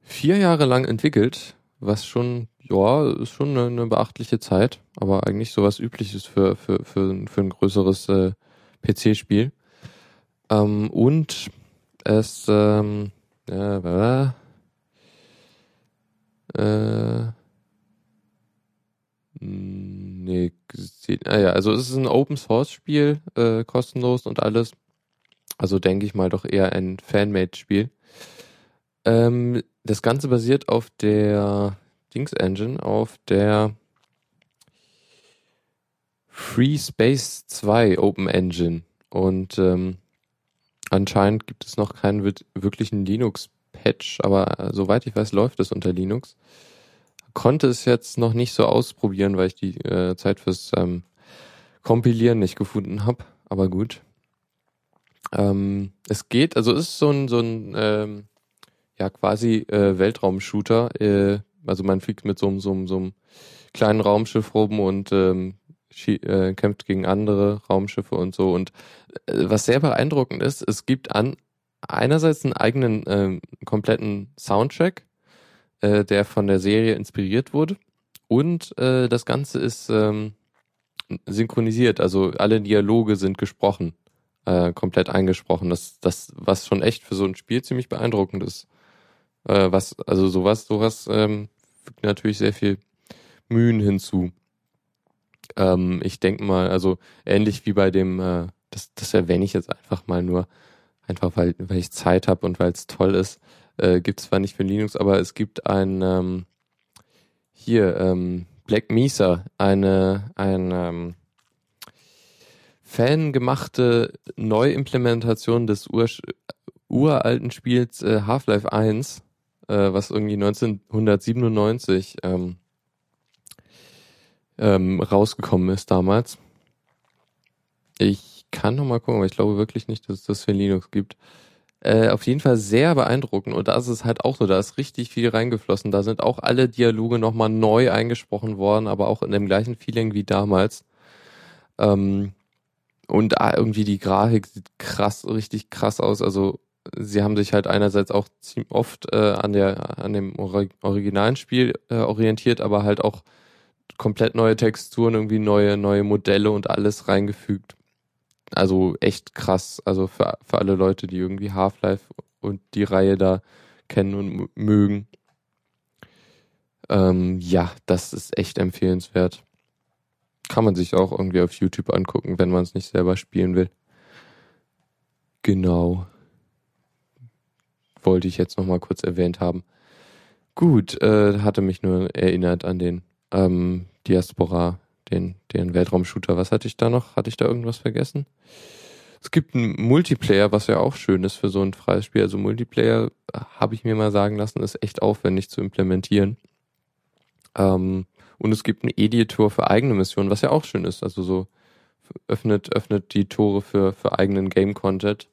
vier Jahre lang entwickelt, was schon ja, ist schon eine, eine beachtliche Zeit, aber eigentlich sowas übliches für, für, für, für ein größeres äh, PC-Spiel. Ähm, und es, ähm, äh, äh, nee, ah ja, also es ist ein Open Source Spiel, äh, kostenlos und alles. Also denke ich mal doch eher ein Fanmade Spiel. Ähm, das Ganze basiert auf der Dings Engine auf der Free Space 2 Open Engine. Und ähm, anscheinend gibt es noch keinen wirklichen Linux-Patch, aber äh, soweit ich weiß, läuft es unter Linux. Konnte es jetzt noch nicht so ausprobieren, weil ich die äh, Zeit fürs ähm, Kompilieren nicht gefunden habe. Aber gut. Ähm, es geht, also es ist so ein, so ein ähm, ja quasi äh, Weltraumshooter. Äh, also man fliegt mit so, so, so einem kleinen Raumschiff rum und ähm, äh, kämpft gegen andere Raumschiffe und so. Und äh, was sehr beeindruckend ist, es gibt an einerseits einen eigenen äh, kompletten Soundtrack, äh, der von der Serie inspiriert wurde. Und äh, das Ganze ist ähm, synchronisiert, also alle Dialoge sind gesprochen, äh, komplett eingesprochen. Das, das, was schon echt für so ein Spiel ziemlich beeindruckend ist. Äh, was, also sowas, sowas ähm, fügt natürlich sehr viel Mühen hinzu. Ähm, ich denke mal, also ähnlich wie bei dem, äh, das, das erwähne ich jetzt einfach mal nur, einfach weil, weil ich Zeit habe und weil es toll ist. Äh, gibt zwar nicht für Linux, aber es gibt ein ähm, hier ähm, Black Mesa, eine ein ähm, fangemachte Neuimplementation des ur uralten Spiels äh, Half-Life 1, äh, was irgendwie 1997 ähm, ähm, rausgekommen ist damals. Ich kann noch mal gucken, aber ich glaube wirklich nicht, dass es das für Linux gibt. Äh, auf jeden Fall sehr beeindruckend und da ist es halt auch so, da ist richtig viel reingeflossen. Da sind auch alle Dialoge nochmal neu eingesprochen worden, aber auch in dem gleichen Feeling wie damals. Ähm, und ah, irgendwie die Grafik sieht krass, richtig krass aus. Also sie haben sich halt einerseits auch ziemlich oft äh, an der an dem originalen Spiel äh, orientiert, aber halt auch komplett neue Texturen, irgendwie neue, neue Modelle und alles reingefügt. Also echt krass. Also für, für alle Leute, die irgendwie Half-Life und die Reihe da kennen und mögen. Ähm, ja, das ist echt empfehlenswert. Kann man sich auch irgendwie auf YouTube angucken, wenn man es nicht selber spielen will. Genau. Wollte ich jetzt nochmal kurz erwähnt haben. Gut, äh, hatte mich nur erinnert an den ähm, Diaspora, den, den Weltraumshooter. Was hatte ich da noch? Hatte ich da irgendwas vergessen? Es gibt einen Multiplayer, was ja auch schön ist für so ein freies Spiel. Also Multiplayer, habe ich mir mal sagen lassen, ist echt aufwendig zu implementieren. Ähm, und es gibt einen Editor für eigene Missionen, was ja auch schön ist. Also so öffnet, öffnet die Tore für, für eigenen Game-Content.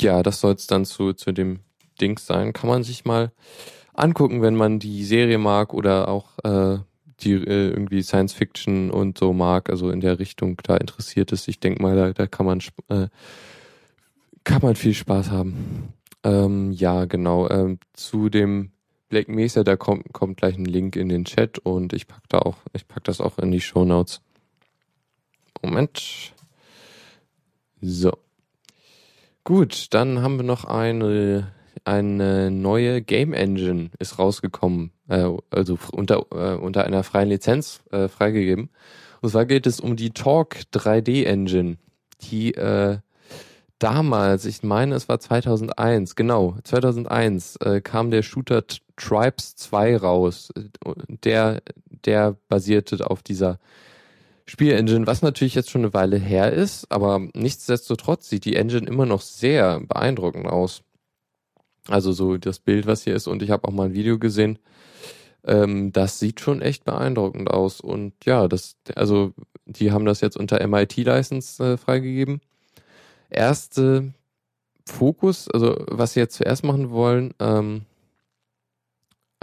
Ja, das soll es dann zu, zu dem Dings sein. Kann man sich mal angucken, wenn man die Serie mag oder auch äh, die äh, irgendwie Science Fiction und so mag, also in der Richtung da interessiert ist. Ich denke mal, da, da kann man äh, kann man viel Spaß haben. Ähm, ja, genau. Ähm, zu dem Black Mesa, da kommt, kommt gleich ein Link in den Chat und ich pack da auch, ich pack das auch in die Show Notes. Moment. So. Gut, dann haben wir noch eine eine neue Game Engine ist rausgekommen, äh, also unter, äh, unter einer freien Lizenz äh, freigegeben. Und zwar geht es um die Talk 3D Engine, die äh, damals, ich meine, es war 2001, genau, 2001 äh, kam der Shooter Tribes 2 raus. Der, der basierte auf dieser Spielengine, was natürlich jetzt schon eine Weile her ist, aber nichtsdestotrotz sieht die Engine immer noch sehr beeindruckend aus. Also so das Bild, was hier ist. Und ich habe auch mal ein Video gesehen. Ähm, das sieht schon echt beeindruckend aus. Und ja, das, also die haben das jetzt unter MIT-License äh, freigegeben. Erste Fokus, also was sie jetzt zuerst machen wollen, ähm,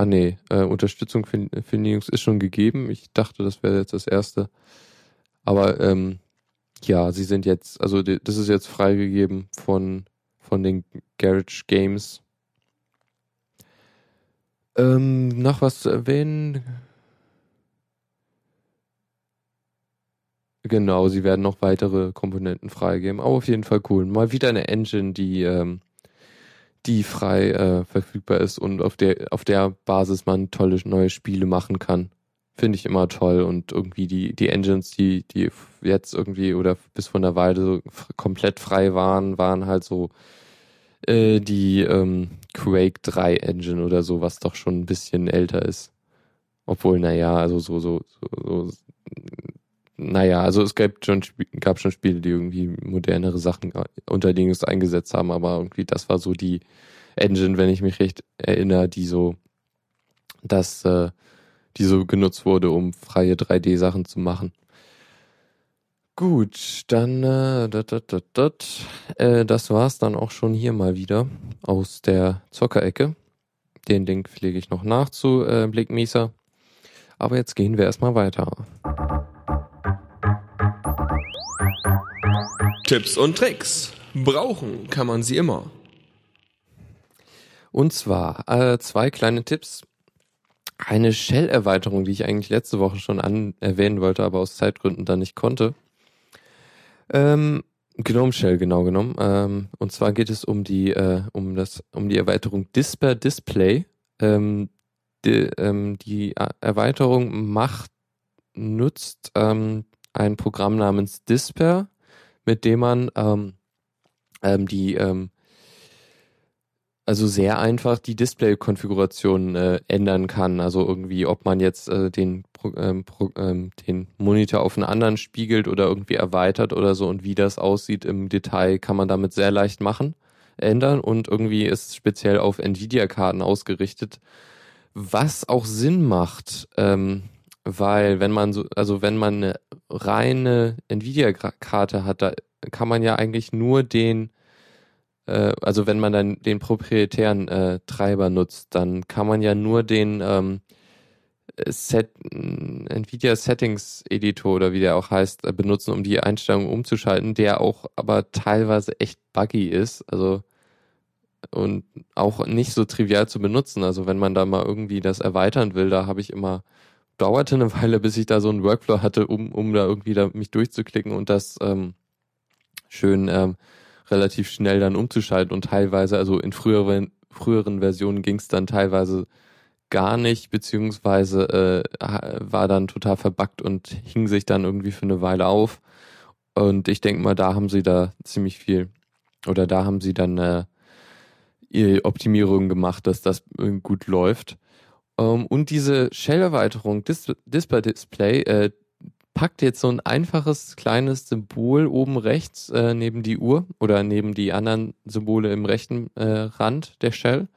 ah nee, äh, Unterstützung für, für Linux ist schon gegeben. Ich dachte, das wäre jetzt das erste. Aber ähm, ja, sie sind jetzt, also das ist jetzt freigegeben von, von den Garage Games ähm, noch was zu erwähnen? Genau, sie werden noch weitere Komponenten freigeben. Aber auf jeden Fall cool. Mal wieder eine Engine, die, ähm, die frei äh, verfügbar ist und auf der, auf der Basis man tolle neue Spiele machen kann. Finde ich immer toll. Und irgendwie die, die Engines, die, die jetzt irgendwie oder bis vor einer Weile so komplett frei waren, waren halt so äh, die ähm, Quake 3 Engine oder so, was doch schon ein bisschen älter ist. Obwohl, naja, also so, so, so, so naja, also es gab schon, gab schon Spiele, die irgendwie modernere Sachen unter Linux eingesetzt haben, aber irgendwie das war so die Engine, wenn ich mich recht erinnere, die so, dass, äh, die so genutzt wurde, um freie 3D-Sachen zu machen. Gut, dann äh, dat, dat, dat. Äh, das war's dann auch schon hier mal wieder aus der Zockerecke. Den Link pflege ich noch nach zu äh, Blickmieser. Aber jetzt gehen wir erstmal weiter. Tipps und Tricks. Brauchen kann man sie immer. Und zwar äh, zwei kleine Tipps. Eine Shell-Erweiterung, die ich eigentlich letzte Woche schon an erwähnen wollte, aber aus Zeitgründen dann nicht konnte. Ähm, Gnome Shell, genau genommen. Ähm, und zwar geht es um die, äh, um das, um die Erweiterung Disper Display. Ähm, die, ähm, die Erweiterung macht, nutzt ähm, ein Programm namens Disper, mit dem man ähm, ähm, die ähm, also sehr einfach die Display-Konfiguration äh, ändern kann. Also irgendwie, ob man jetzt äh, den, ähm, Pro, ähm, den Monitor auf einen anderen spiegelt oder irgendwie erweitert oder so und wie das aussieht im Detail, kann man damit sehr leicht machen, ändern und irgendwie ist speziell auf Nvidia-Karten ausgerichtet, was auch Sinn macht, ähm, weil wenn man so, also wenn man eine reine Nvidia-Karte hat, da kann man ja eigentlich nur den äh, also wenn man dann den proprietären äh, Treiber nutzt, dann kann man ja nur den ähm, Set, Nvidia Settings Editor oder wie der auch heißt, äh, benutzen, um die Einstellungen umzuschalten, der auch aber teilweise echt buggy ist, also und auch nicht so trivial zu benutzen. Also wenn man da mal irgendwie das erweitern will, da habe ich immer dauerte eine Weile, bis ich da so einen Workflow hatte, um, um da irgendwie da mich durchzuklicken und das ähm, schön ähm, relativ schnell dann umzuschalten und teilweise, also in früheren, früheren Versionen ging es dann teilweise gar nicht, beziehungsweise äh, war dann total verbuggt und hing sich dann irgendwie für eine Weile auf. Und ich denke mal, da haben sie da ziemlich viel, oder da haben sie dann äh, ihre Optimierungen gemacht, dass das gut läuft. Um, ähm, und diese Shell-Erweiterung Dis Display Display, äh, packt jetzt so ein einfaches kleines Symbol oben rechts äh, neben die Uhr oder neben die anderen Symbole im rechten äh, Rand der Shell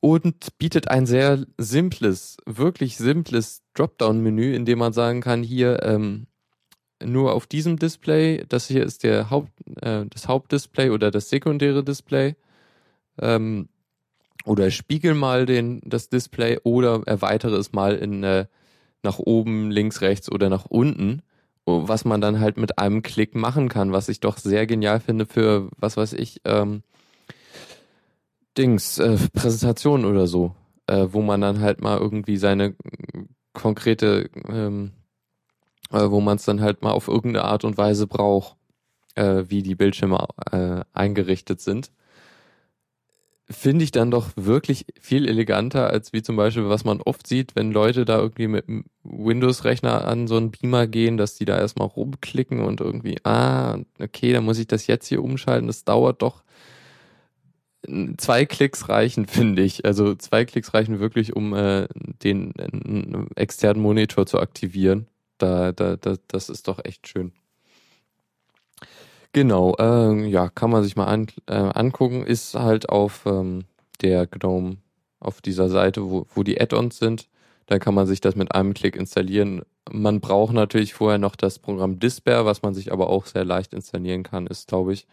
und bietet ein sehr simples, wirklich simples Dropdown-Menü, in dem man sagen kann, hier ähm, nur auf diesem Display, das hier ist der Haupt, äh, das Hauptdisplay oder das sekundäre Display, ähm, oder spiegel mal den, das Display oder erweitere es mal in äh, nach oben, links, rechts oder nach unten, was man dann halt mit einem Klick machen kann, was ich doch sehr genial finde für, was weiß ich, ähm, Dings, äh, Präsentation oder so, äh, wo man dann halt mal irgendwie seine konkrete, ähm, äh, wo man es dann halt mal auf irgendeine Art und Weise braucht, äh, wie die Bildschirme äh, eingerichtet sind finde ich dann doch wirklich viel eleganter, als wie zum Beispiel, was man oft sieht, wenn Leute da irgendwie mit einem Windows-Rechner an so einen Beamer gehen, dass die da erstmal rumklicken und irgendwie, ah, okay, dann muss ich das jetzt hier umschalten. Das dauert doch. Zwei Klicks reichen, finde ich. Also zwei Klicks reichen wirklich, um äh, den äh, externen Monitor zu aktivieren. Da, da, da, das ist doch echt schön. Genau, äh, ja, kann man sich mal an, äh, angucken. Ist halt auf ähm, der GNOME, auf dieser Seite, wo, wo die Add-ons sind. Da kann man sich das mit einem Klick installieren. Man braucht natürlich vorher noch das Programm Disper, was man sich aber auch sehr leicht installieren kann, ist, glaube ich,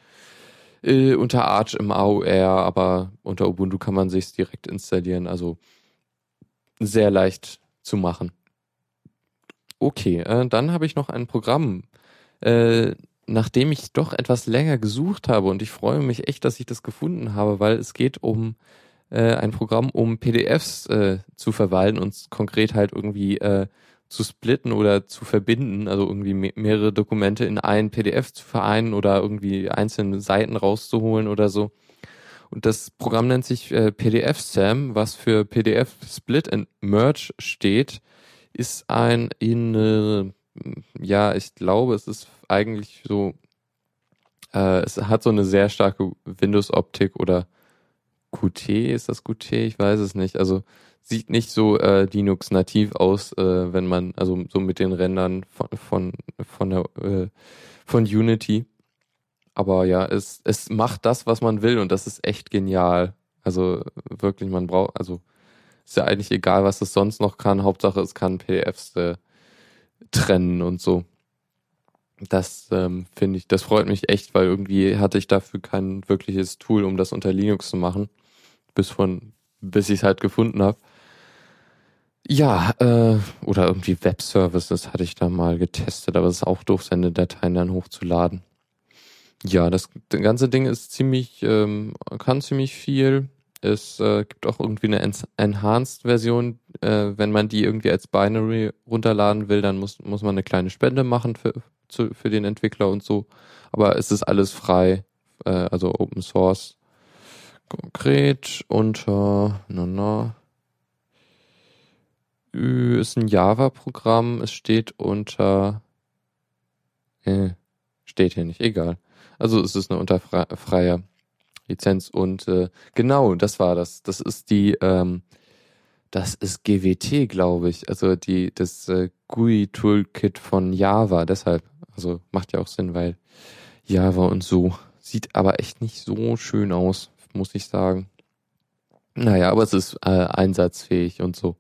äh, unter Arch im AOR, aber unter Ubuntu kann man sich direkt installieren. Also sehr leicht zu machen. Okay, äh, dann habe ich noch ein Programm. Äh, nachdem ich doch etwas länger gesucht habe und ich freue mich echt, dass ich das gefunden habe, weil es geht um äh, ein Programm, um PDFs äh, zu verwalten und konkret halt irgendwie äh, zu splitten oder zu verbinden, also irgendwie me mehrere Dokumente in ein PDF zu vereinen oder irgendwie einzelne Seiten rauszuholen oder so. Und das Programm nennt sich äh, PDF-SAM, was für PDF Split and Merge steht, ist ein in äh, ja, ich glaube, es ist eigentlich so, äh, es hat so eine sehr starke Windows-Optik oder Qt, ist das Qt? Ich weiß es nicht. Also sieht nicht so äh, Linux nativ aus, äh, wenn man, also so mit den Rändern von, von, von, der, äh, von Unity. Aber ja, es, es macht das, was man will und das ist echt genial. Also wirklich, man braucht, also ist ja eigentlich egal, was es sonst noch kann. Hauptsache, es kann PDFs äh, trennen und so. Das ähm, finde ich, das freut mich echt, weil irgendwie hatte ich dafür kein wirkliches Tool, um das unter Linux zu machen, bis von, bis ich es halt gefunden habe. Ja, äh, oder irgendwie Web-Services hatte ich da mal getestet, aber es ist auch doof, seine Dateien dann hochzuladen. Ja, das, das ganze Ding ist ziemlich, ähm, kann ziemlich viel. Es äh, gibt auch irgendwie eine Enhanced-Version. Äh, wenn man die irgendwie als Binary runterladen will, dann muss, muss man eine kleine Spende machen für, zu, für den Entwickler und so. Aber es ist alles frei, äh, also Open Source. Konkret unter, na na, ist ein Java-Programm. Es steht unter, äh, steht hier nicht, egal. Also es ist eine unterfreie Lizenz und äh, genau, das war das. Das ist die, ähm, das ist GWT, glaube ich. Also die das äh, GUI Toolkit von Java. Deshalb, also macht ja auch Sinn, weil Java und so sieht aber echt nicht so schön aus, muss ich sagen. Naja, aber es ist äh, einsatzfähig und so.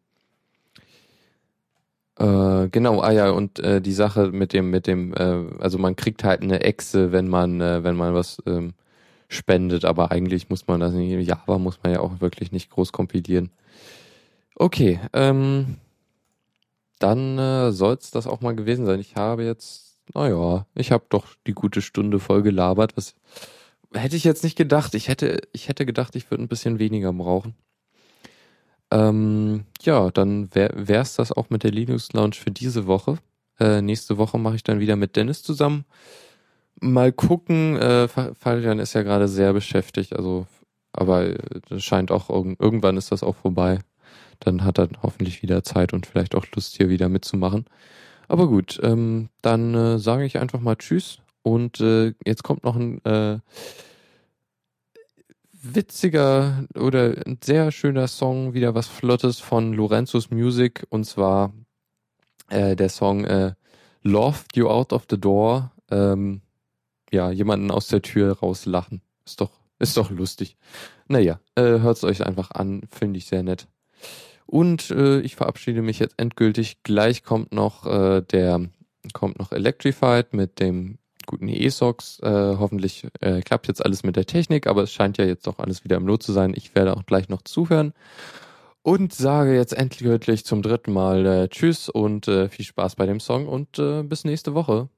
Äh, genau, ah ja, und äh, die Sache mit dem, mit dem, äh, also man kriegt halt eine Echse, wenn man, äh, wenn man was ähm, spendet, aber eigentlich muss man das nicht, Java muss man ja auch wirklich nicht groß kompilieren. Okay, ähm, dann äh, soll es das auch mal gewesen sein. Ich habe jetzt, naja, ich habe doch die gute Stunde voll gelabert. Was hätte ich jetzt nicht gedacht. Ich hätte, ich hätte gedacht, ich würde ein bisschen weniger brauchen. Ähm, ja, dann wäre es das auch mit der Linux Lounge für diese Woche. Äh, nächste Woche mache ich dann wieder mit Dennis zusammen. Mal gucken, äh, Fabian ist ja gerade sehr beschäftigt, also aber äh, das scheint auch irgendwann ist das auch vorbei. Dann hat er hoffentlich wieder Zeit und vielleicht auch Lust hier wieder mitzumachen. Aber gut, ähm, dann äh, sage ich einfach mal Tschüss und äh, jetzt kommt noch ein äh, witziger oder ein sehr schöner Song, wieder was Flottes von Lorenzo's Music und zwar äh, der Song äh, Loved You Out of the Door. Ähm, ja, jemanden aus der Tür rauslachen. Ist doch, ist doch lustig. Naja, äh, hört's euch einfach an, finde ich sehr nett. Und äh, ich verabschiede mich jetzt endgültig. Gleich kommt noch äh, der, kommt noch Electrified mit dem guten E-Socks. Äh, hoffentlich äh, klappt jetzt alles mit der Technik, aber es scheint ja jetzt doch alles wieder im Lot zu sein. Ich werde auch gleich noch zuhören und sage jetzt endgültig zum dritten Mal äh, Tschüss und äh, viel Spaß bei dem Song und äh, bis nächste Woche.